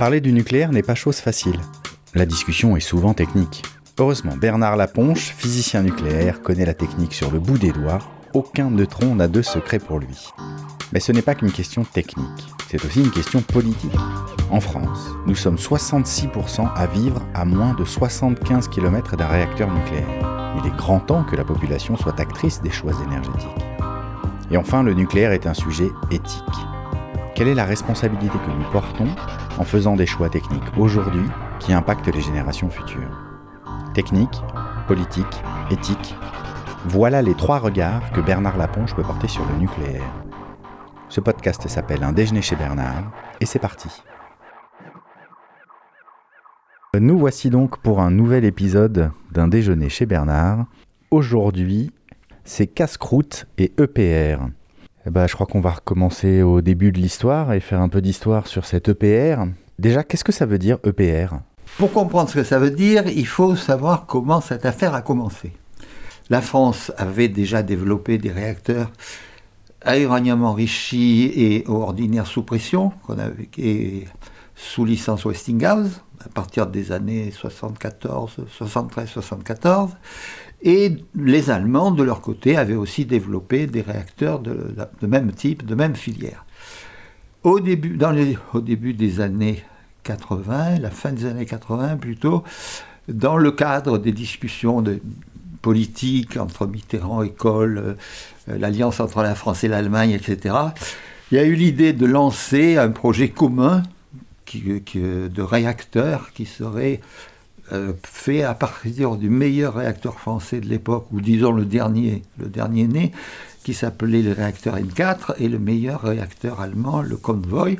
Parler du nucléaire n'est pas chose facile. La discussion est souvent technique. Heureusement, Bernard Laponche, physicien nucléaire, connaît la technique sur le bout des doigts. Aucun neutron n'a de secret pour lui. Mais ce n'est pas qu'une question technique, c'est aussi une question politique. En France, nous sommes 66% à vivre à moins de 75 km d'un réacteur nucléaire. Il est grand temps que la population soit actrice des choix énergétiques. Et enfin, le nucléaire est un sujet éthique. Quelle est la responsabilité que nous portons en faisant des choix techniques aujourd'hui qui impactent les générations futures Technique, politique, éthique, voilà les trois regards que Bernard Laponche peut porter sur le nucléaire. Ce podcast s'appelle Un déjeuner chez Bernard et c'est parti. Nous voici donc pour un nouvel épisode d'un déjeuner chez Bernard. Aujourd'hui, c'est casse-croûte et EPR. Eh ben, je crois qu'on va recommencer au début de l'histoire et faire un peu d'histoire sur cet EPR. Déjà, qu'est-ce que ça veut dire EPR Pour comprendre ce que ça veut dire, il faut savoir comment cette affaire a commencé. La France avait déjà développé des réacteurs à uranium enrichi et ordinaire sous pression, qu'on avait, et sous licence Westinghouse, à partir des années 74, 73-74. Et les Allemands, de leur côté, avaient aussi développé des réacteurs de, même type, de même filière. Au début, dans au début des années 80, la fin des années 80 plutôt, dans le cadre des discussions politiques entre Mitterrand et Kohl, euh, l'alliance entre la France et l'Allemagne, etc., il y a eu l'idée de lancer un projet commun de réacteurs qui serait euh, fait à partir du meilleur réacteur français de l'époque, ou disons le dernier, le né, qui s'appelait le réacteur N4, et le meilleur réacteur allemand, le Convoy.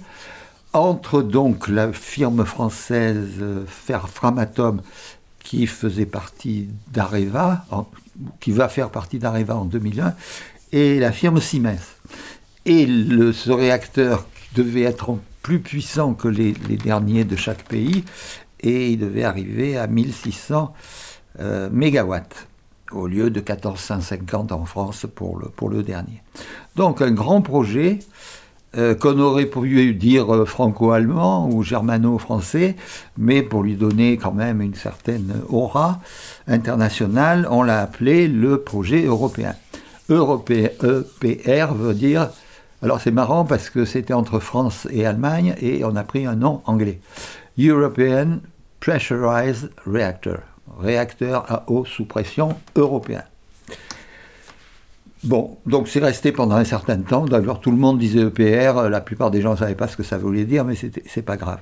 Entre donc la firme française euh, Framatome, qui faisait partie d'Areva, qui va faire partie d'Areva en 2001, et la firme Siemens. Et le, ce réacteur devait être plus puissant que les derniers de chaque pays, et il devait arriver à 1600 euh, mégawatts au lieu de 1450 en France pour le, pour le dernier. Donc un grand projet euh, qu'on aurait pu dire franco-allemand ou germano-français, mais pour lui donner quand même une certaine aura internationale, on l'a appelé le projet européen. Europé, EPR veut dire... Alors c'est marrant parce que c'était entre France et Allemagne et on a pris un nom anglais. European Pressurized Reactor, réacteur à eau sous pression européen. Bon, donc c'est resté pendant un certain temps. D'ailleurs, tout le monde disait EPR, la plupart des gens ne savaient pas ce que ça voulait dire, mais c'est pas grave.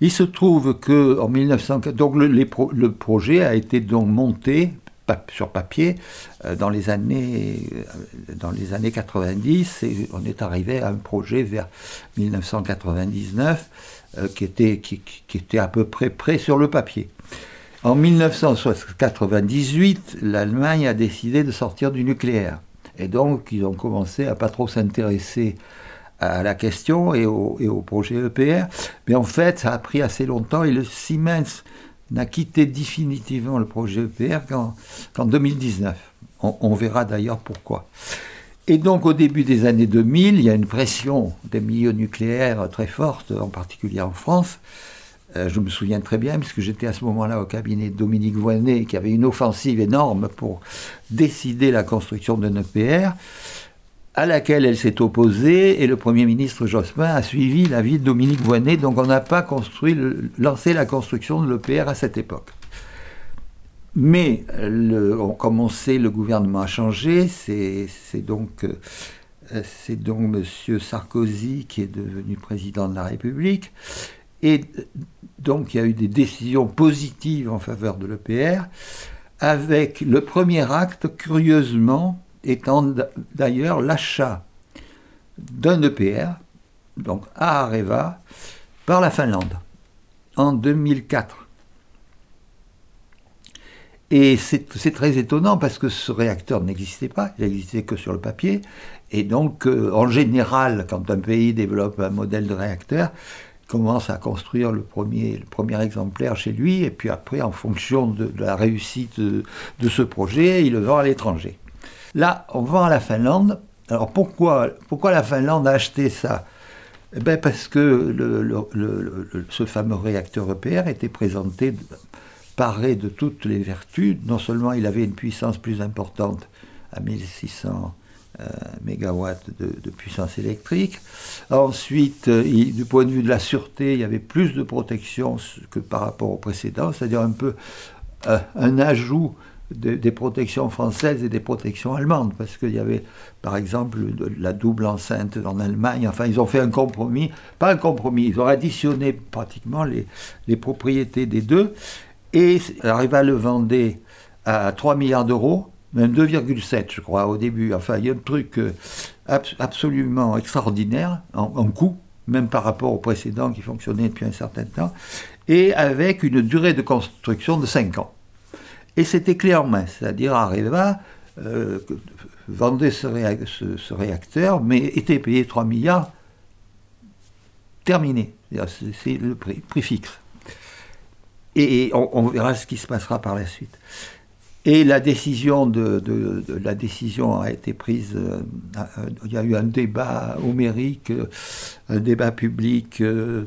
Il se trouve que en 1904, donc le, projet a été donc monté sur papier euh, dans les années euh, dans les années 90 et on est arrivé à un projet vers 1999 euh, qui, était, qui, était à peu près prêt sur le papier. En 1998, l'Allemagne a décidé de sortir du nucléaire. Et donc, ils ont commencé à pas trop s'intéresser à la question et au, et au, projet EPR. Mais en fait, ça a pris assez longtemps et le Siemens n'a quitté définitivement le projet EPR qu'en 2019. On, on verra d'ailleurs pourquoi. Et donc au début des années 2000, il y a une pression des milieux nucléaires très forte, en particulier en France. Euh, je me souviens très bien, puisque j'étais à ce moment-là au cabinet de Dominique Voynet, qui avait une offensive énorme pour décider la construction d'un EPR, à laquelle elle s'est opposée, et le Premier ministre Jospin a suivi l'avis de Dominique Voynet, donc on n'a pas construit lancé la construction de l'EPR à cette époque. Mais, le, comme on sait, le gouvernement a changé. C'est donc, euh, c'est donc M. Sarkozy qui est devenu président de la République. Et donc, il y a eu des décisions positives en faveur de l'EPR, avec le premier acte, curieusement, étant d'ailleurs l'achat d'un EPR, donc à Areva, par la Finlande, en 2004. Et c'est très étonnant parce que ce réacteur n'existait pas, il n'existait que sur le papier. Et donc, euh, en général, quand un pays développe un modèle de réacteur, il commence à construire le premier, le premier exemplaire chez lui, et puis après, en fonction de, la réussite de, ce projet, il le vend à l'étranger. Là, on vend à la Finlande. Alors pourquoi, pourquoi la Finlande a acheté ça? Eh ben Parce que ce fameux réacteur EPR était présenté paré de toutes les vertus. Non seulement il avait une puissance plus importante à 1600 euh, mégawatts de, puissance électrique. Ensuite, euh, du point de vue de la sûreté, il y avait plus de protection que par rapport au précédent, c'est-à-dire un peu euh, un ajout des protections françaises et des protections allemandes, parce qu'il y avait, par exemple, la double enceinte en Allemagne. Enfin, ils ont fait un compromis, pas un compromis, ils ont additionné pratiquement les, les propriétés des deux, et Arriva le vendait à 3 milliards d'euros même 2,7 je crois au début. Enfin, il y a un truc euh, absolument extraordinaire en, coût, même par rapport au précédent qui fonctionnait depuis un certain temps, et avec une durée de construction de 5 ans. Et c'était clé en main, c'est-à-dire Areva euh, vendait ce, réacteur, mais était payé 3 milliards, terminé. C'est le prix fixe. Et on verra ce qui se passera par la suite. Et la décision, de, la décision a été prise, euh, euh, il y a eu un débat homérique, euh, un débat public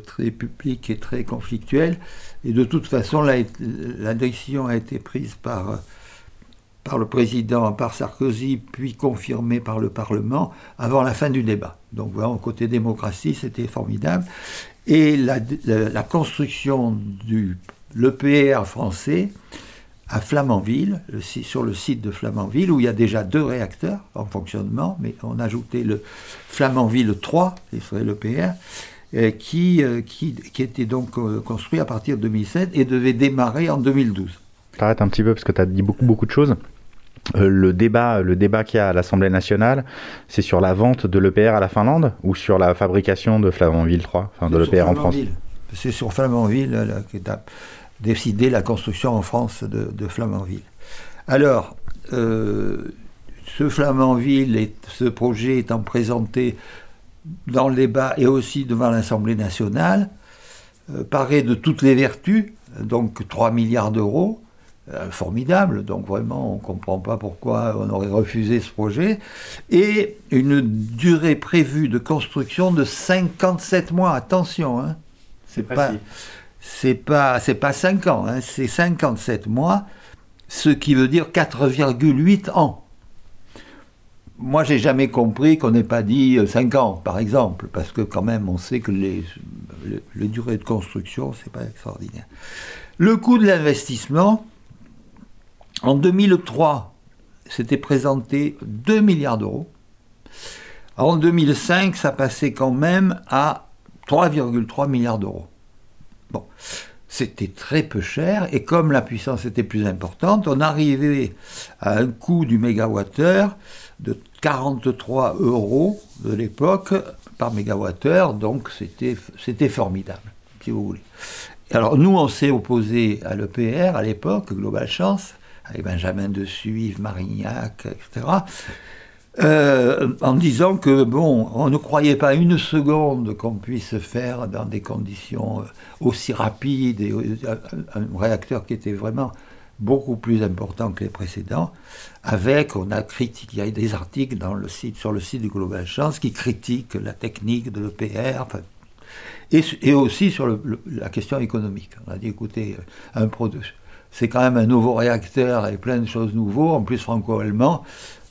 très public et très conflictuel. Et de toute façon, la, la décision a été prise par, par le président, par Sarkozy, puis confirmée par le Parlement avant la fin du débat. Donc voilà, côté démocratie, c'était formidable. Et la construction du l'EPR français, à Flamanville, sur le site de Flamanville, où il y a déjà deux réacteurs en fonctionnement, mais on a ajouté le Flamanville 3, qui serait euh, qui, euh, qui, qui, était donc euh, construit à partir de 2007 et devait démarrer en 2012. T'arrêtes un petit peu parce que tu as dit beaucoup, beaucoup de choses. le débat, le débat qu'il y a à l'Assemblée nationale, c'est sur la vente de l'EPR à la Finlande ou sur la fabrication de Flamanville 3, enfin de l'EPR en France? C'est sur Flamanville, là, qui est décider la construction en France de, Flamanville. Alors, euh, ce Flamanville, et ce projet étant présenté dans le débat et aussi devant l'Assemblée nationale, euh, paraît de toutes les vertus, donc 3 milliards d'euros, euh, formidable, donc vraiment on ne comprend pas pourquoi on aurait refusé ce projet, et une durée prévue de construction de 57 mois, attention, hein, c'est pas c'est pas pas 5 ans, hein, c'est 57 mois, ce qui veut dire 4,8 ans. Moi, j'ai jamais compris qu'on n'ait pas dit 5 euh, ans, par exemple, parce que quand même, on sait que les, les, durées de construction, c'est pas extraordinaire. Le coût de l'investissement, en 2003, c'était présenté 2 milliards d'euros. En 2005, ça passait quand même à 3,3 milliards d'euros. Bon, c'était très peu cher, et comme la puissance était plus importante, on arrivait à un coût du mégawattheure de 43 euros de l'époque par mégawattheure, donc c'était formidable, si vous voulez. Alors nous, on s'est opposé à l'EPR à l'époque, Global Chance, avec Benjamin Dessus, Yves Marignac, etc. Euh, en disant que, bon, on ne croyait pas une seconde qu'on puisse faire dans des conditions euh, aussi rapides, et euh, un réacteur qui était vraiment beaucoup plus important que les précédents, avec, on a critiqué, il y a des articles sur le site du Global Chance qui critiquent la technique de l'EPR, et, aussi sur la question économique. On a dit, écoutez, un produit, c'est quand même un nouveau réacteur et plein de choses nouveaux, en plus franco-allemand,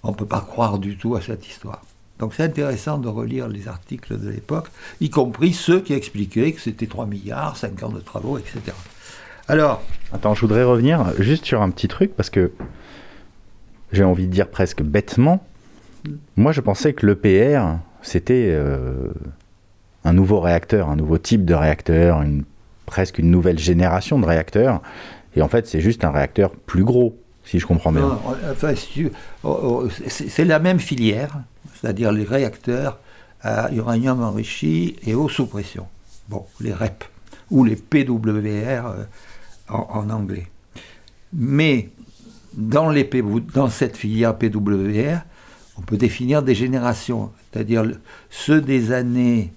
on ne peut pas croire du tout à cette histoire. Donc c'est intéressant de relire les articles de l'époque, y compris ceux qui expliquaient que c'était 3 milliards, 5 ans de travaux, etc. Alors. Attends, je voudrais revenir juste sur un petit truc, parce que j'ai envie de dire presque bêtement. Moi, je pensais que l'EPR, c'était euh, un nouveau réacteur, un nouveau type de réacteur, presque une nouvelle génération de réacteurs. Et en fait, c'est juste un réacteur plus gros si je comprends bien. Oh, oh, c'est la même filière, c'est-à-dire les réacteurs à uranium enrichi et eau sous pression. Bon, les REP, ou les PWR euh, en, anglais. Mais dans, les, dans cette filière PWR, on peut définir des générations, c'est-à-dire ceux des années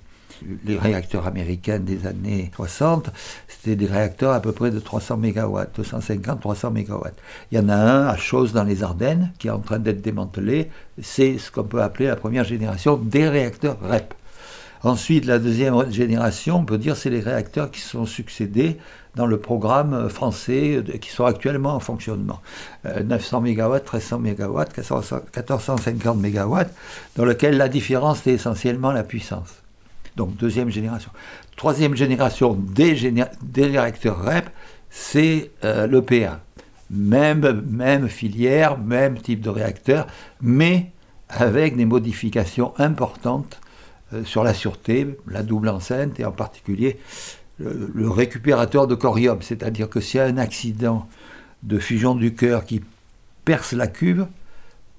les réacteurs américains des années 60, c'était des réacteurs à peu près de 300 MW, 250-300 MW. Il y en a un à Chose dans les Ardennes qui est en train d'être démantelé. C'est ce qu'on peut appeler la première génération des réacteurs REP. Ensuite, la deuxième génération, on peut dire, c'est les réacteurs qui sont succédés dans le programme français qui sont actuellement en fonctionnement. 900 MW, 1300 MW, 1450 MW, dans lequel la différence est essentiellement la puissance. Donc deuxième génération. Troisième génération des, réacteurs REP, c'est euh, l'EPA. Même, même filière, même type de réacteur, mais avec des modifications importantes euh, sur la sûreté, la double enceinte et en particulier le, récupérateur de corium. C'est-à-dire que s'il y a un accident de fusion du cœur qui perce la cuve,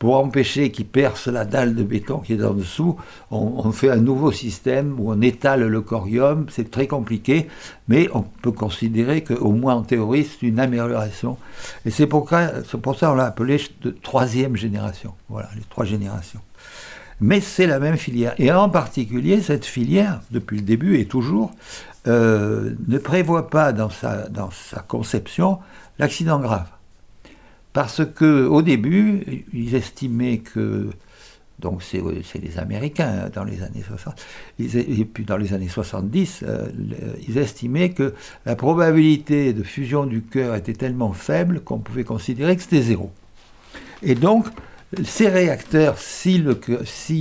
pour empêcher qu'il perce la dalle de béton qui est en dessous, on, fait un nouveau système où on étale le corium. C'est très compliqué, mais on peut considérer qu'au moins en théorie, c'est une amélioration. Et c'est pour, ça qu'on l'a appelé de troisième génération. Voilà, les trois générations. Mais c'est la même filière. Et en particulier, cette filière, depuis le début et toujours, euh, ne prévoit pas dans sa conception l'accident grave. Parce que au début, ils estimaient que donc c'est les Américains hein, dans les années 60, et puis dans les années 70, euh, ils estimaient que la probabilité de fusion du cœur était tellement faible qu'on pouvait considérer que c'était zéro. Et donc, ces réacteurs, s'il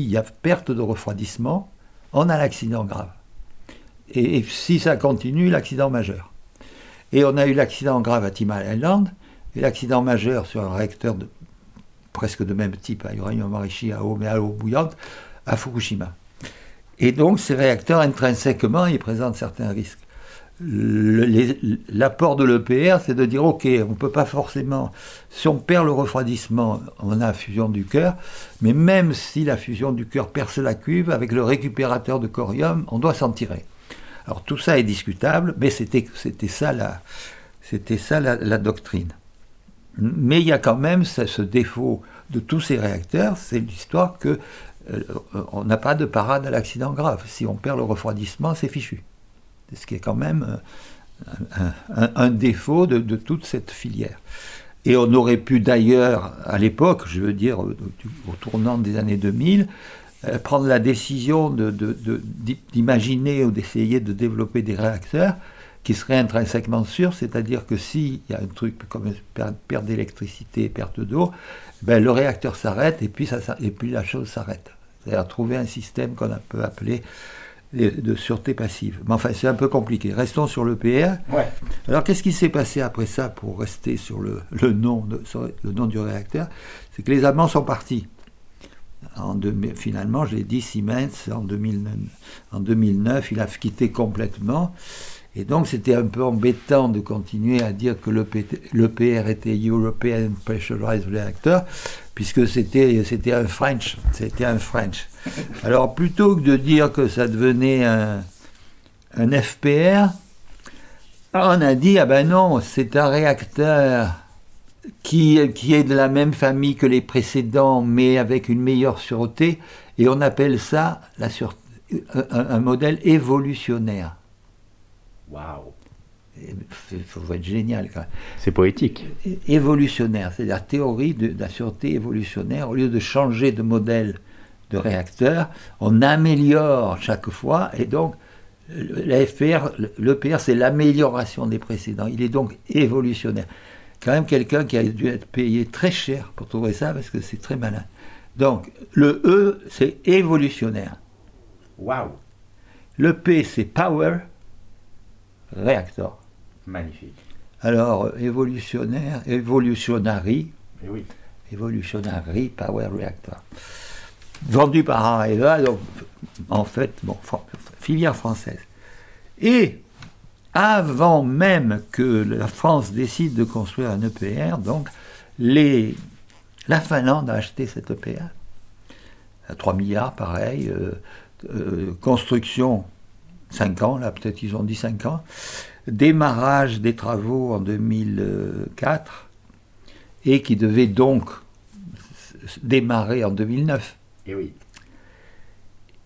y a perte de refroidissement, on a l'accident grave. Et, et, si ça continue, l'accident majeur. Et on a eu l'accident grave à Timor Island, et l'accident majeur sur un réacteur presque de même type, à uranium enrichi à eau, mais à eau bouillante, à Fukushima. Et donc ces réacteurs, intrinsèquement, ils présentent certains risques. L'apport de l'EPR, c'est de dire, OK, on ne peut pas forcément, si on perd le refroidissement, on a fusion du cœur, mais même si la fusion du cœur perce la cuve, avec le récupérateur de corium, on doit s'en tirer. Alors tout ça est discutable, mais c'était ça, la, ça la doctrine. Mais il y a quand même ce, défaut de tous ces réacteurs, c'est l'histoire que euh, on n'a pas de parade à l'accident grave. Si on perd le refroidissement, c'est fichu. Ce qui est quand même euh, un, défaut de, toute cette filière. Et on aurait pu d'ailleurs, à l'époque, je veux dire au, tournant des années 2000, euh, prendre la décision d'imaginer ou d'essayer de développer des réacteurs qui serait intrinsèquement sûr, c'est-à-dire que s'il y a un truc comme perte d'électricité, perte d'eau, ben, le réacteur s'arrête et puis, ça, et puis la chose s'arrête. C'est-à-dire trouver un système qu'on peut appeler de sûreté passive. Mais enfin, c'est un peu compliqué. Restons sur le PR. Alors, qu'est-ce qui s'est passé après ça pour rester sur le, le nom, de, le nom du réacteur? C'est que les Allemands sont partis. En finalement, je l'ai dit, Siemens, en 2009, en 2009, il a quitté complètement. Et donc c'était un peu embêtant de continuer à dire que l'EPR était European Pressurized Reactor, puisque c'était un French, c'était un French. Alors plutôt que de dire que ça devenait un, FPR, on a dit ah ben non, c'est un réacteur qui, qui est de la même famille que les précédents, mais avec une meilleure sûreté, et on appelle ça un modèle évolutionnaire. Waouh Il faut être génial quand même. C'est poétique. Évolutionnaire, c'est la théorie de, la sûreté évolutionnaire. Au lieu de changer de modèle de réacteur, on améliore chaque fois et donc l'EPR, l'EPR c'est l'amélioration des précédents. Il est donc évolutionnaire. Quand même quelqu'un qui a dû être payé très cher pour trouver ça parce que c'est très malin. Donc le E c'est évolutionnaire. Waouh. Le P c'est power réacteur. Magnifique. Alors, évolutionnaire, evolutionary, eh oui. evolutionary power reactor. Vendu par Areva, donc en fait, bon, filière française. Et avant même que la France décide de construire un EPR, donc les, la Finlande a acheté cet EPR à 3 milliards, pareil, euh, euh, construction 5 ans, là peut-être ils ont dit 5 ans, démarrage des travaux en 2004 et qui devait donc démarrer en 2009. Et oui.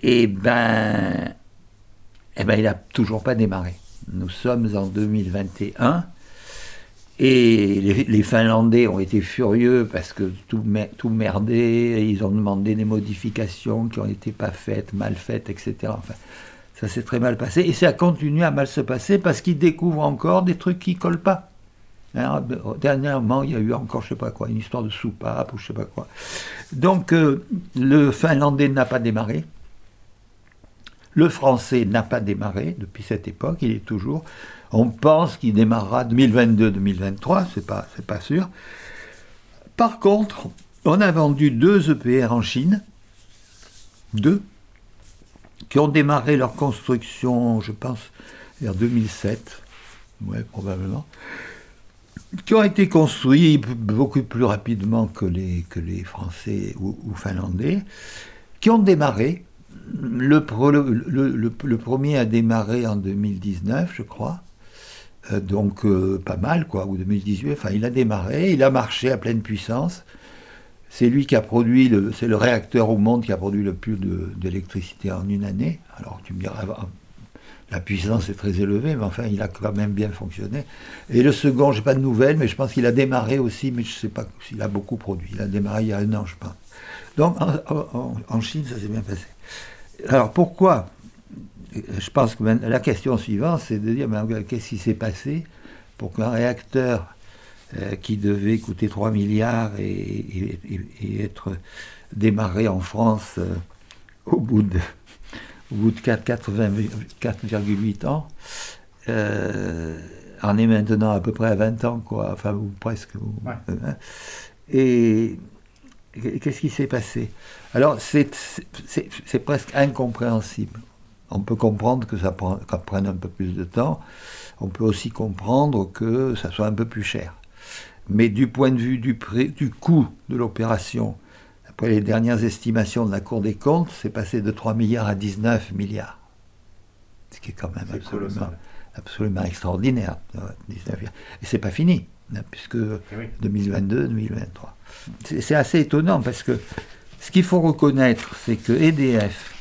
Eh ben, eh ben, il n'a toujours pas démarré. Nous sommes en 2021 Et les, Finlandais ont été furieux parce que tout, tout merdait, ils ont demandé des modifications qui n'ont été pas faites, mal faites, etc. Enfin, ça s'est très mal passé et ça continue à mal se passer parce qu'ils découvrent encore des trucs qui collent pas. Hein, dernièrement, il y a eu encore, je sais pas quoi, une histoire de soupape ou je sais pas quoi. Donc, euh, le finlandais n'a pas démarré. Le français n'a pas démarré depuis cette époque, il est toujours. On pense qu'il démarrera 2022-2023, c'est pas, pas sûr. Par contre, on a vendu deux EPR en Chine, deux, qui ont démarré leur construction, je pense, vers 2007, ouais, probablement, qui ont été construits beaucoup plus rapidement que les, que les Français ou, Finlandais, qui ont démarré. Le, premier a démarré en 2019, je crois. Euh, donc euh, pas mal, quoi, ou 2018. Enfin, il a démarré, il a marché à pleine puissance. C'est lui qui a produit, c'est le réacteur au monde qui a produit le plus d'électricité en une année. Alors tu me diras, la puissance est très élevée, mais enfin, il a quand même bien fonctionné. Et le second, je n'ai pas de nouvelles, mais je pense qu'il a démarré aussi, mais je ne sais pas s'il a beaucoup produit. Il a démarré il y a un an, je pense. Donc, en, Chine, ça s'est bien passé. Alors, pourquoi? Je pense que la question suivante, c'est de dire, qu'est-ce qui s'est passé pour qu'un réacteur euh, qui devait coûter 3 milliards et, être démarré en France euh, au bout de, au bout de 4,8 ans, euh, en est maintenant à peu près à 20 ans, quoi, enfin, ou presque. Hein. Et qu'est-ce qui s'est passé? Alors, c'est presque incompréhensible. On peut comprendre que ça, prenne un peu plus de temps. On peut aussi comprendre que ça soit un peu plus cher. Mais du point de vue du, prix, du coût de l'opération, après les dernières estimations de la Cour des comptes, c'est passé de 3 milliards à 19 milliards. Ce qui est quand même absolument, absolument, extraordinaire. Et c'est pas fini, hein, puisque 2022, 2023. C'est assez étonnant parce que ce qu'il faut reconnaître, c'est que EDF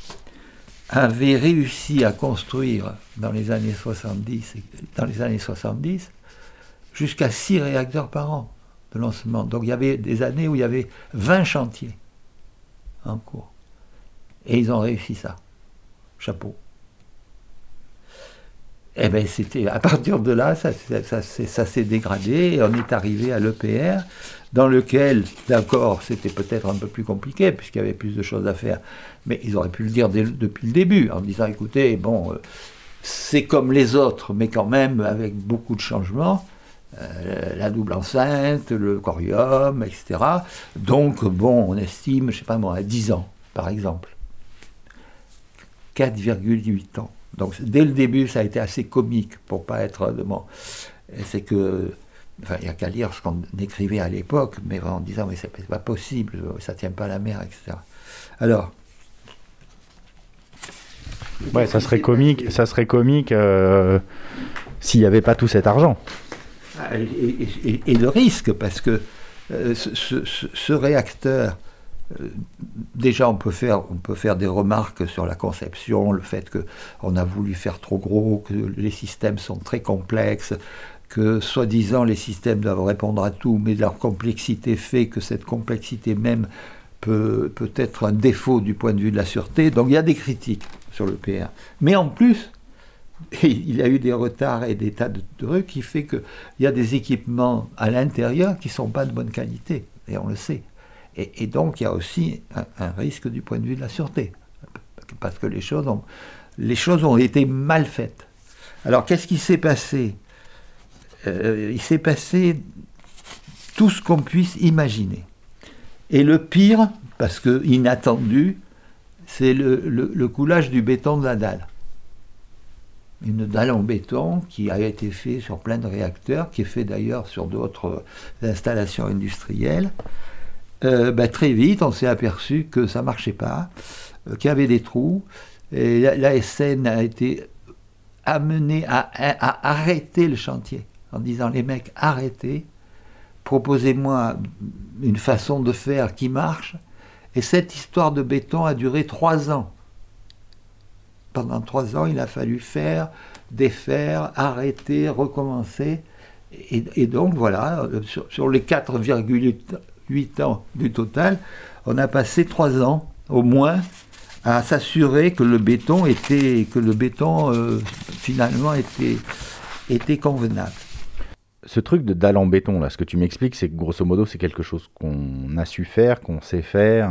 avait réussi à construire dans les années 70, dans les années 70 jusqu'à 6 réacteurs par an de lancement. Donc il y avait des années où il y avait 20 chantiers en cours. Et ils ont réussi ça. Chapeau. Eh bien, c'était à partir de là, ça, ça, s'est dégradé et on est arrivé à l'EPR, dans lequel, d'accord, c'était peut-être un peu plus compliqué, puisqu'il y avait plus de choses à faire, mais ils auraient pu le dire depuis le début, en disant écoutez, bon, euh, c'est comme les autres, mais quand même avec beaucoup de changements. Euh, la double enceinte, le corium, etc. Donc, bon, on estime, je sais pas moi, à 10 ans, par exemple. 4,8 ans. Donc, dès le début, ça a été assez comique pour pas être. Bon, c'est que. Enfin, il n'y a qu'à lire ce qu'on écrivait à l'époque, mais en disant, mais c'est pas possible, ça tient pas la mer, etc. Alors. Ouais, ça serait comique, ça serait comique euh, s'il n'y avait pas tout cet argent. Ah, et, le risque, parce que euh, ce, réacteur, euh, déjà on peut, faire, on peut faire des remarques sur la conception, le fait qu'on a voulu faire trop gros, que les systèmes sont très complexes, que soi-disant les systèmes doivent répondre à tout, mais leur complexité fait que cette complexité même peut, peut être un défaut du point de vue de la sûreté. Donc il y a des critiques sur le PR. Mais en plus, il y a eu des retards et des tas de trucs qui fait qu'il y a des équipements à l'intérieur qui ne sont pas de bonne qualité, et on le sait. Et, donc il y a aussi un, risque du point de vue de la sûreté, parce que les choses ont, été mal faites. Alors qu'est-ce qui s'est passé? Euh, Il s'est passé tout ce qu'on puisse imaginer. Et le pire, parce que inattendu, c'est le coulage du béton de la dalle une dalle en béton qui a été fait sur plein de réacteurs, qui est fait d'ailleurs sur d'autres installations industrielles. Euh, bah, très vite, on s'est aperçu que ça ne marchait pas, euh, qu'il y avait des trous. Et l'ASN a été amené à, à, arrêter le chantier en disant les mecs, arrêtez, proposez-moi une façon de faire qui marche. Et cette histoire de béton a duré trois ans pendant trois ans, il a fallu faire, défaire, arrêter, recommencer. Et, donc voilà, sur, les 4,8 ans du total, on a passé 3 ans au moins à s'assurer que le béton était, que le béton euh, finalement était, était convenable. Ce truc de dalle en béton, là, ce que tu m'expliques, c'est que grosso modo, c'est quelque chose qu'on a su faire, qu'on sait faire.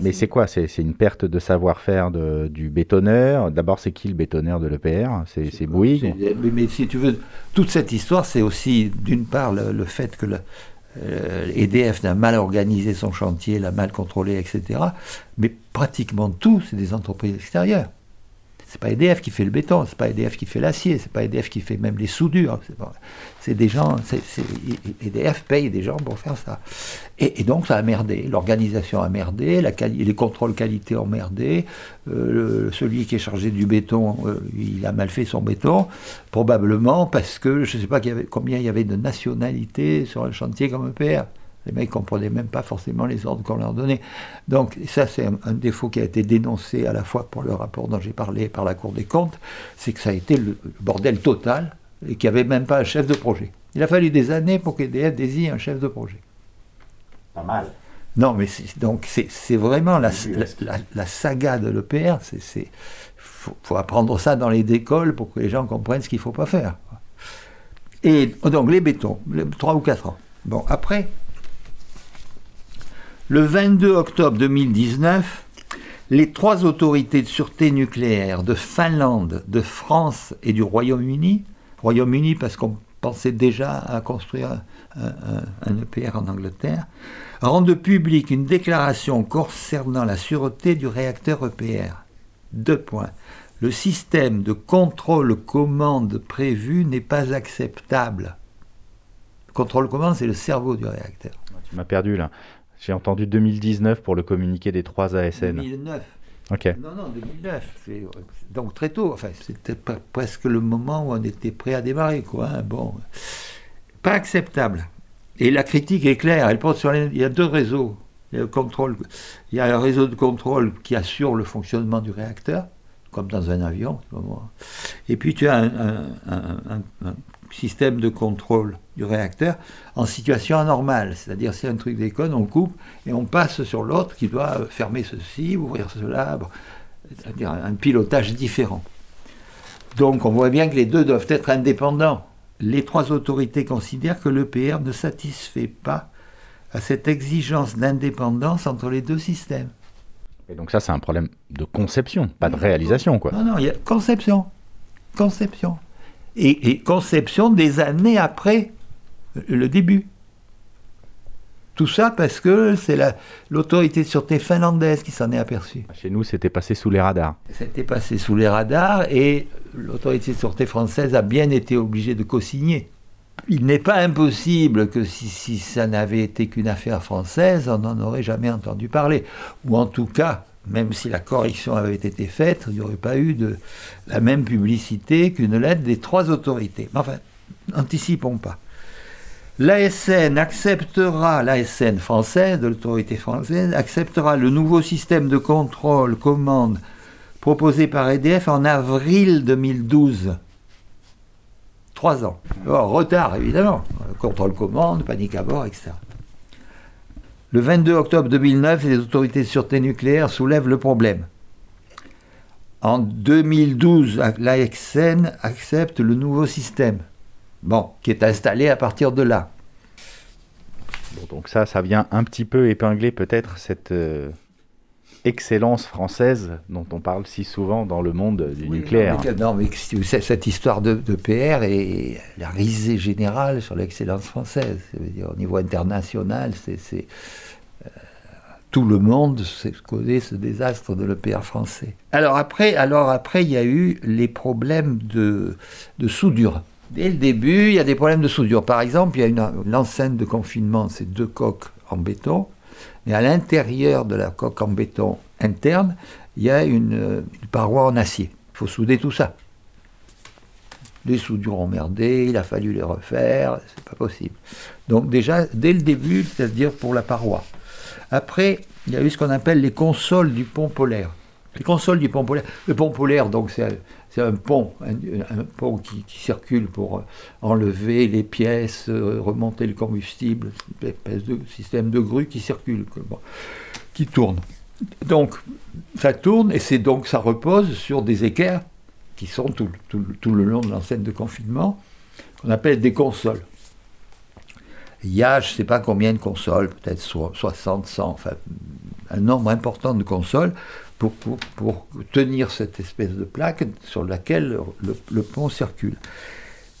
Mais c'est quoi? C'est une perte de savoir-faire du bétonneur? D'abord, c'est qui le bétonneur de l'EPR C'est Bouygues? Mais, mais, si tu veux, toute cette histoire, c'est aussi, d'une part, le, fait que EDF euh, n'a mal organisé son chantier, l'a mal contrôlé, etc. Mais pratiquement tout, c'est des entreprises extérieures. C'est pas EDF qui fait le béton, c'est pas EDF qui fait l'acier, c'est pas EDF qui fait même les soudures. C'est des gens, EDF paye des gens pour faire ça. Et, donc ça a merdé. L'organisation a merdé, les contrôles qualité ont merdé. Euh, celui qui est chargé du béton, euh, il a mal fait son béton, probablement parce que je ne sais pas combien il y avait de nationalités sur un chantier comme EPR. Les mecs ne comprenaient même pas forcément les ordres qu'on leur donnait. Donc ça, c'est un, défaut qui a été dénoncé à la fois pour le rapport dont j'ai parlé par la Cour des comptes, c'est que ça a été le, bordel total et qu'il n'y avait même pas un chef de projet. Il a fallu des années pour qu'EDF désigne un chef de projet. Pas mal. Non, mais donc c'est vraiment la, la, saga de l'EPR. Il faut, faut, apprendre ça dans les écoles pour que les gens comprennent ce qu'il ne faut pas faire. Et donc les bétons, trois ou quatre ans. Bon, après, le 22 octobre 2019, les trois autorités de sûreté nucléaire de Finlande, de France et du Royaume-Uni, Royaume-Uni parce qu'on pensait déjà à construire un, EPR en Angleterre, rendent publique une déclaration concernant la sûreté du réacteur EPR. Deux points. Le système de contrôle-commande prévu n'est pas acceptable. Contrôle-commande, c'est le cerveau du réacteur. Tu m'as perdu là. J'ai entendu 2019 pour le communiqué des trois ASN. 2009. Ok. Non, non, 2009. Donc très tôt. Enfin, c'était presque le moment où on était prêt à démarrer, quoi. Hein. Bon, pas acceptable. Et la critique est claire. Elle porte sur Il y a deux réseaux. Il y a le contrôle. Il y a un réseau de contrôle qui assure le fonctionnement du réacteur, comme dans un avion. Et puis tu as un système de contrôle du réacteur en situation anormale. C'est-à-dire, si un truc déconne, on coupe et on passe sur l'autre qui doit fermer ceci, ouvrir cela. C'est-à-dire un pilotage différent. Donc, on voit bien que les deux doivent être indépendants. Les trois autorités considèrent que l'EPR ne satisfait pas à cette exigence d'indépendance entre les deux systèmes. Et donc ça, c'est un problème de conception, pas de réalisation, quoi. Non, non, il y a conception. Conception et, conception des années après le début. Tout ça parce que c'est l'autorité de sûreté finlandaise qui s'en est aperçue. Chez nous, c'était passé sous les radars. C'était passé sous les radars et l'autorité de sûreté française a bien été obligée de co-signer. Il n'est pas impossible que si, si ça n'avait été qu'une affaire française, on n'en aurait jamais entendu parler. Ou en tout cas, même si la correction avait été faite, il n'y aurait pas eu de la même publicité qu'une lettre des trois autorités. Mais enfin, n'anticipons pas. L'ASN acceptera, l'ASN française, de l'autorité française, acceptera le nouveau système de contrôle commande proposé par EDF en avril 2012. Trois ans. retard, évidemment. Contrôle commande, panique à bord, etc. Le 22 octobre 2009, les autorités de sûreté nucléaire soulèvent le problème. En 2012, l'AXN accepte le nouveau système, bon, qui est installé à partir de là. donc ça, ça vient un petit peu épingler peut-être cette euh, excellence française dont on parle si souvent dans le monde du nucléaire. Non, mais, cette histoire de, PR est la risée générale sur l'excellence française. Dire, au niveau international, c'est tout le monde connaît ce désastre de l'EPR français. Alors après, alors après, il y a eu les problèmes de, soudure. Dès le début, il y a des problèmes de soudure. Par exemple, il y a une, l'enceinte de confinement, c'est deux coques en béton. Mais à l'intérieur de la coque en béton interne, il y a une, paroi en acier. Il faut souder tout ça. Les soudures ont merdé, il a fallu les refaire, c'est pas possible. Donc déjà, dès le début, c'est-à-dire pour la paroi. Après, il y a eu ce qu'on appelle les consoles du pont polaire. Les consoles du pont polaire. Le pont polaire, donc, c'est un pont, un, pont qui, circule pour euh, enlever les pièces, euh, remonter le combustible, une espèce de système de grue qui circule, qui tourne. Donc, ça tourne et c'est donc ça repose sur des équerres qui sont tout, tout le long de l'enseigne de confinement, qu'on appelle des consoles. Il y a, je ne sais pas combien de consoles, peut-être 60, 100, enfin, un nombre important de consoles pour, tenir cette espèce de plaque sur laquelle le, pont circule.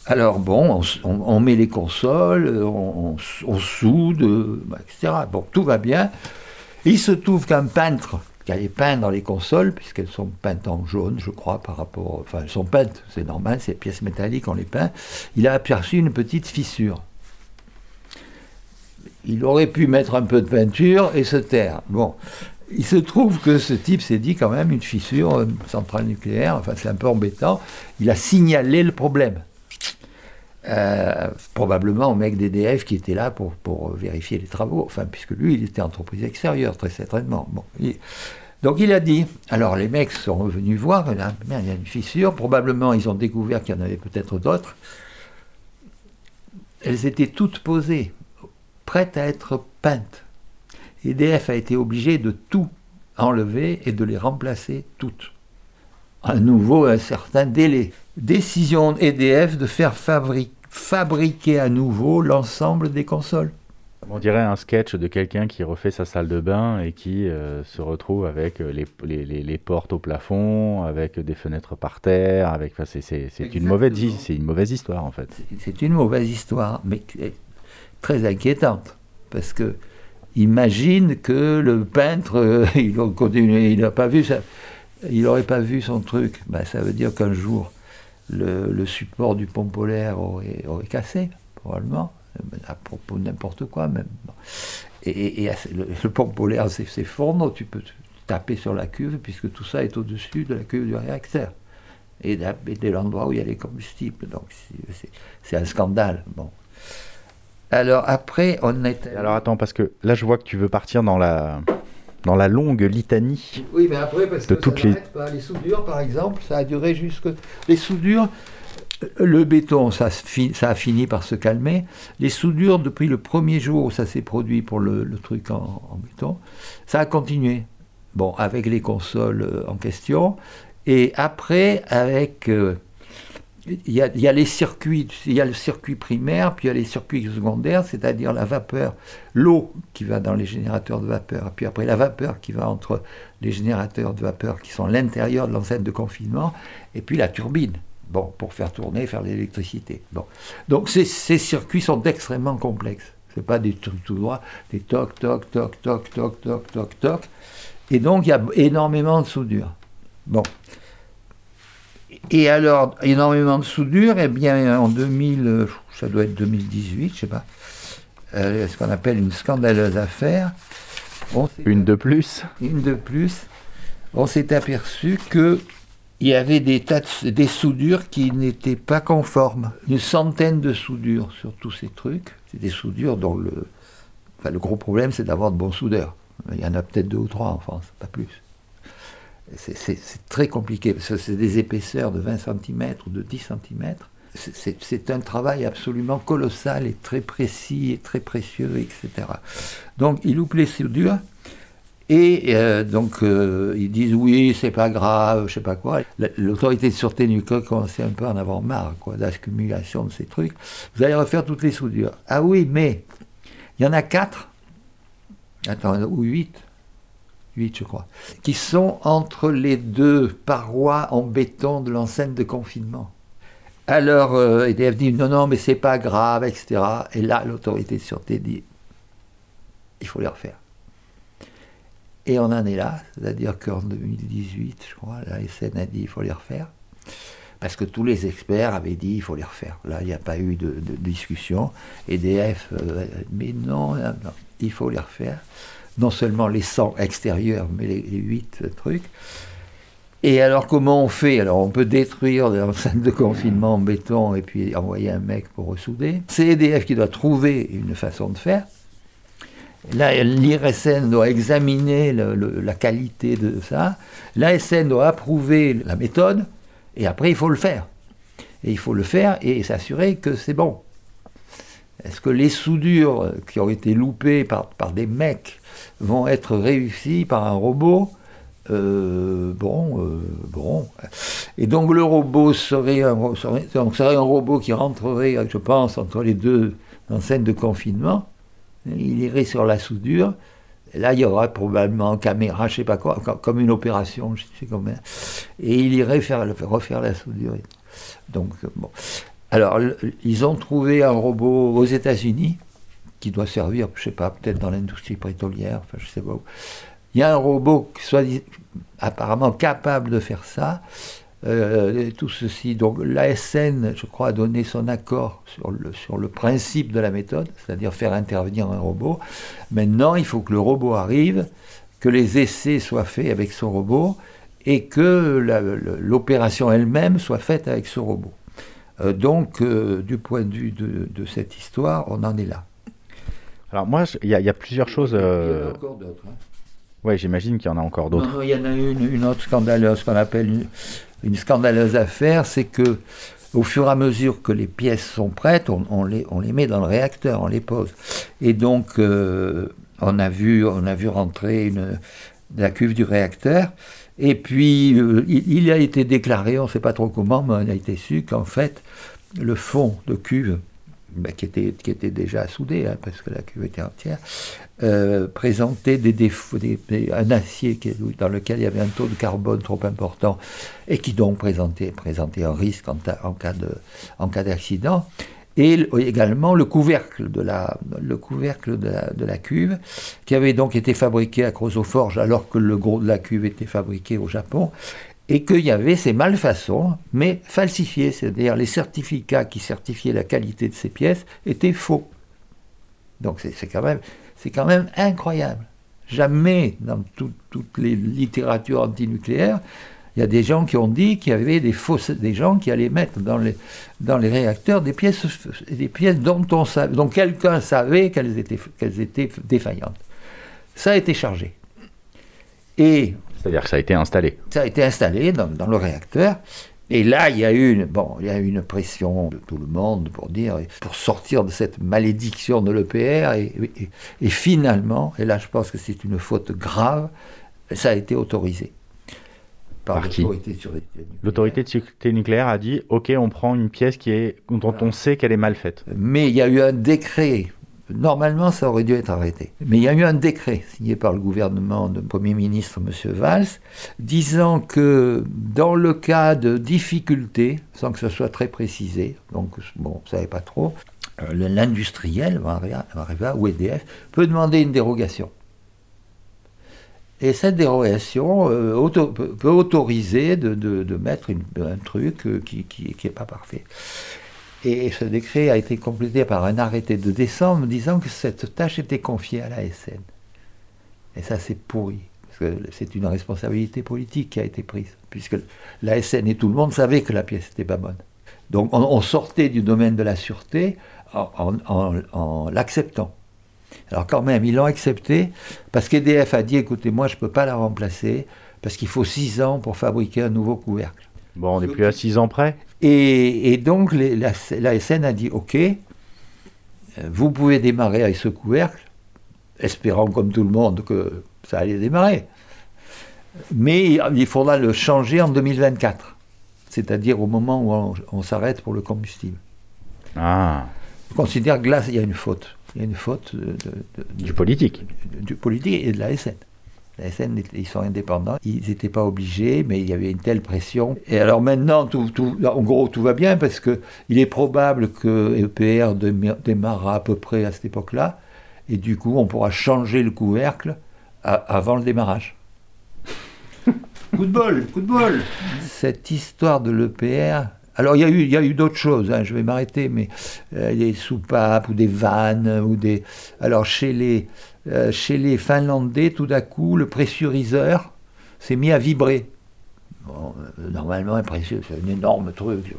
Alors bon, on, met les consoles, on, soude, bah, etc. Bon, tout va bien. Il se trouve qu'un peintre qui allait peindre les consoles, puisqu'elles sont peintes en jaune, je crois, par rapport. Enfin, elles sont peintes, c'est normal, c'est pièces métalliques, on les peint. Il a aperçu une petite fissure. Il aurait pu mettre un peu de peinture et se taire. Bon, il se trouve que ce type s'est dit quand même une fissure, une centrale nucléaire, enfin c'est un peu embêtant. Il a signalé le problème. Euh, probablement au mec d'EDF qui était là pour, pour, vérifier les travaux, enfin, puisque lui, il était entreprise extérieure, très certainement. Donc il a dit, alors les mecs sont revenus voir, il y a une fissure, probablement ils ont découvert qu'il y en avait peut-être d'autres. Elles étaient toutes posées, prêtes à être peintes. EDF a été obligé de tout enlever et de les remplacer toutes. À nouveau, un certain délai. Décision EDF de faire fabriquer à nouveau l'ensemble des consoles. On dirait un sketch de quelqu'un qui refait sa salle de bain et qui euh, se retrouve avec euh, les, les, portes au plafond, avec des fenêtres par terre. Avec, c'est, une mauvaise, c'est une mauvaise histoire en fait. C'est une mauvaise histoire, mais très inquiétante. Parce que imagine que le peintre, euh, il n'a pas vu ça, il n'aurait pas vu son truc. Ben, ça veut dire qu'un jour, le, support du pont polaire aurait, cassé, probablement, à propos de n'importe quoi même. Et, le, pont polaire s'effondre, tu peux taper sur la cuve, puisque tout ça est au-dessus de la cuve du réacteur. Et de l'endroit où il y a les combustibles. Donc c'est un scandale. Bon. Alors après, on est. Alors attends, parce que là, je vois que tu veux partir dans la dans la longue litanie. Oui, mais après, parce que toutes les... les soudures, par exemple, ça a duré jusque les soudures. Le béton, ça, ça, a fini par se calmer. Les soudures, depuis le premier jour où ça s'est produit pour le, truc en, béton, ça a continué. Bon, avec les consoles euh, en question. Et après, avec euh, il y, a, les circuits, il y a le circuit primaire, puis il y a les circuits secondaires, c'est-à-dire la vapeur, l'eau qui va dans les générateurs de vapeur, puis après la vapeur qui va entre les générateurs de vapeur qui sont à l'intérieur de l'enceinte de confinement, et puis la turbine, bon, pour faire tourner, faire l'électricité. Bon. Donc ces, circuits sont extrêmement complexes. Ce pas des trucs tout droits, des toc, toc, toc, toc, toc, toc, toc, toc. Et donc il y a énormément de soudure. Bon. Et alors, énormément de soudure, et eh bien en 2000, ça doit être 2018, je sais pas, euh, ce qu'on appelle une scandaleuse affaire. une de plus Une de plus. On s'est aperçu que il y avait des tas des soudures qui n'étaient pas conformes. Une centaine de soudures sur tous ces trucs. C'est des soudures dont le, enfin, le gros problème, c'est d'avoir de bons soudeurs. Il y en a peut-être deux ou trois en France, pas plus c'est très compliqué, parce que c'est des épaisseurs de 20 cm ou de 10 cm. C'est un travail absolument colossal et très précis et très précieux, etc. Donc, ils loupent les soudures. Et euh, donc, euh, ils disent oui, c'est pas grave, je sais pas quoi. L'autorité de sûreté nucléaire commençait un peu à en avoir marre, quoi, d'accumulation de ces trucs. Vous allez refaire toutes les soudures. Ah oui, mais il y en a quatre, attends, ou huit, 8 je crois, qui sont entre les deux parois en béton de l'enceinte de confinement. Alors euh, EDF dit non, non, mais c'est pas grave, etc. Et là, l'autorité de sûreté dit il faut les refaire. Et on en est là, c'est-à-dire qu'en 2018, je crois, la SN a dit il faut les refaire. Parce que tous les experts avaient dit il faut les refaire. Là, il n'y a pas eu de, discussion. EDF, euh, mais non, non, il faut les refaire non seulement les 100 extérieurs, mais les, 8 trucs. Et alors comment on fait? Alors on peut détruire l'enceinte de confinement en béton et puis envoyer un mec pour ressouder. C'est EDF qui doit trouver une façon de faire. Là, l'IRSN doit examiner la qualité de ça. L'ASN doit approuver la méthode. Et après, il faut le faire. Et il faut le faire et s'assurer que c'est bon. Est-ce que les soudures qui ont été loupées par, par des mecs vont être réussies par un robot euh, bon, euh, bon. Et donc le robot serait un, serait, serait un robot qui rentrerait, je pense, entre les deux enceintes de confinement. Il irait sur la soudure. Là, il y aura probablement caméra, je sais pas quoi, comme une opération, je sais combien. Et il irait faire, refaire la soudure. Donc, bon. Alors, ils ont trouvé un robot aux États-Unis qui doit servir, je sais pas, peut-être dans l'industrie pétrolière, enfin, je sais pas où. Il y a un robot qui soit apparemment capable de faire ça. Euh, tout ceci. Donc l'ASN, je crois, a donné son accord sur le, sur le principe de la méthode, c'est-à-dire faire intervenir un robot. Maintenant, il faut que le robot arrive, que les essais soient faits avec ce robot et que l'opération elle-même soit faite avec ce robot. Euh, donc, euh, du point de vue de, cette histoire, on en est là. Alors moi, il y, y, a plusieurs choses. Il y en a encore d'autres. Hein. Oui, j'imagine qu'il y en a encore d'autres. il y en a une, une autre scandaleuse qu'on appelle une, scandaleuse affaire, c'est que au fur et à mesure que les pièces sont prêtes, on, les, on les, met dans le réacteur, on les pose. Et donc, euh, on, a vu, on a vu rentrer une, la cuve du réacteur. Et puis, euh, il, a été déclaré, on ne sait pas trop comment, mais on a été su qu'en fait, le fond de cuve, ben, qui, était, qui était déjà soudé, hein, parce que la cuve était entière, euh, présenter des défauts, un acier dans lequel il y avait un taux de carbone trop important et qui donc présentait, présentait un risque en, cas de, en cas d'accident. Et également le couvercle de la, le couvercle de la, cuve, qui avait donc été fabriqué à Crozoforge alors que le gros de la cuve était fabriqué au Japon, et qu'il y avait ces malfaçons, mais falsifiées, c'est-à-dire les certificats qui certifiaient la qualité de ces pièces étaient faux. Donc c'est quand même quand même incroyable. Jamais dans toutes les littératures antinucléaires, il y a des gens qui ont dit qu'il y avait des, fausses, des gens qui allaient mettre dans les, dans les réacteurs des pièces, des pièces dont, dont quelqu'un savait qu'elles étaient, qu'elles étaient défaillantes. Ça a été chargé. Et c'est-à-dire que ça a été installé. Ça a été installé dans, dans le réacteur. Et là, il y a eu une, bon, il y a une pression de tout le monde pour dire, pour sortir de cette malédiction de l'EPR. Et, finalement, et là, je pense que c'est une faute grave, ça a été autorisé. Par, l'autorité sûreté L'autorité de sécurité nucléaire a dit, OK, on prend une pièce qui est, dont on sait qu'elle est mal faite. Mais il y a eu un décret Normalement, ça aurait dû être arrêté. Mais il y a eu un décret signé par le gouvernement de Premier ministre M. Valls disant que dans le cas de difficultés, sans que ce soit très précisé, donc bon, on ne savait pas trop, euh, l'industriel, ou EDF, peut demander une dérogation. Et cette dérogation euh, peut autoriser de, mettre un truc euh, qui n'est pas parfait. Et ce décret a été complété par un arrêté de décembre disant que cette tâche était confiée à la SN. Et ça, c'est pourri. Parce que c'est une responsabilité politique qui a été prise. Puisque la SN et tout le monde savaient que la pièce n'était pas bonne. Donc on, sortait du domaine de la sûreté en, l'acceptant. Alors quand même, ils l'ont accepté parce qu'EDF a dit, écoutez, moi je ne peux pas la remplacer parce qu'il faut six ans pour fabriquer un nouveau couvercle. Bon, on n'est plus à six ans près et, donc la, SN a dit OK, vous pouvez démarrer avec ce couvercle, espérant comme tout le monde que ça allait démarrer. Mais il faudra le changer en 2024, c'est-à-dire au moment où on, s'arrête pour le combustible. Ah. Je considère que là, il y a une faute. Il y a une faute du politique. Du politique et de la SN. La SN, ils sont indépendants, ils n'étaient pas obligés, mais il y avait une telle pression. Et alors maintenant, tout, en gros, tout va bien parce que il est probable que EPR démarrera à peu près à cette époque-là, et du coup, on pourra changer le couvercle avant le démarrage. coup de bol, coup de bol. Cette histoire de l'EPR, alors il y a eu, il y a eu d'autres choses, hein, je vais m'arrêter, mais euh, des soupapes ou des vannes ou des. Alors chez les euh, chez les Finlandais, tout d'un coup, le pressuriseur s'est mis à vibrer. Bon, euh, normalement, un c'est un énorme truc.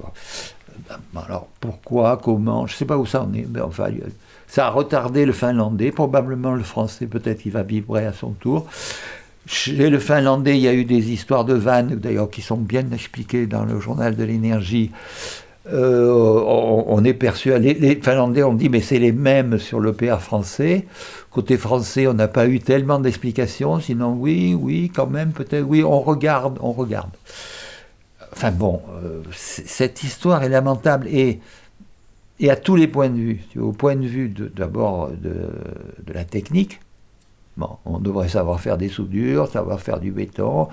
Alors pourquoi, comment, je ne sais pas où ça en est, mais enfin, ça a retardé le finlandais, probablement le français peut-être il va vibrer à son tour. Chez le finlandais, il y a eu des histoires de vannes, d'ailleurs, qui sont bien expliquées dans le journal de l'énergie. Euh, on, est persuadé, les, Finlandais ont dit, mais c'est les mêmes sur l'OPA français. Côté français, on n'a pas eu tellement d'explications, sinon oui, oui, quand même, peut-être, oui, on regarde, on regarde. Enfin bon, euh, cette histoire est lamentable et, et à tous les points de vue. Au point de vue d'abord de, la technique, bon, on devrait savoir faire des soudures, savoir faire du béton,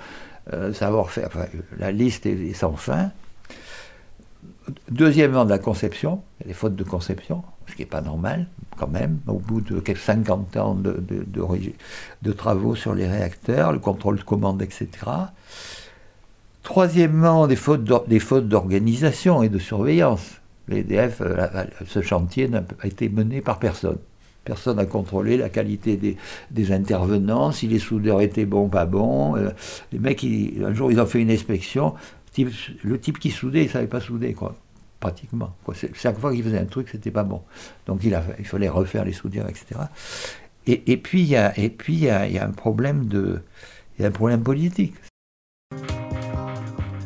euh, savoir faire. la liste est, sans fin. Deuxièmement, de la conception, des fautes de conception, ce qui n'est pas normal quand même, au bout de 50 ans de, de, travaux sur les réacteurs, le contrôle de commande, etc. Troisièmement, des fautes d'organisation et de surveillance. L'EDF, euh, ce chantier n'a été mené par personne. Personne n'a contrôlé la qualité des, intervenants, si les soudeurs étaient bons, pas bons. Euh, les mecs, un jour, ils ont fait une inspection. Le type qui soudait, il ne savait pas souder, quoi, pratiquement. Chaque fois qu'il faisait un truc, c'était pas bon. Donc il, fallait refaire les soudures, etc. Et, puis, il y a, un problème de, il y a un problème politique.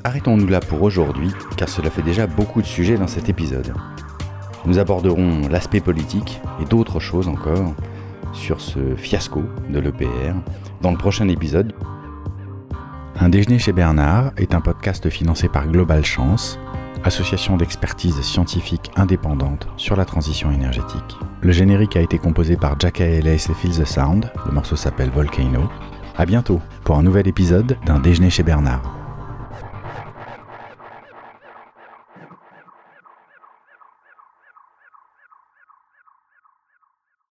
Arrêtons-nous là pour aujourd'hui, car cela fait déjà beaucoup de sujets dans cet épisode. Nous aborderons l'aspect politique et d'autres choses encore sur ce fiasco de l'EPR dans le prochain épisode. Un déjeuner chez Bernard est un podcast financé par Global Chance, association d'expertise scientifique indépendante sur la transition énergétique. Le générique a été composé par Jack Ellis et Feel the Sound, le morceau s'appelle Volcano. A bientôt pour un nouvel épisode d'un déjeuner chez Bernard.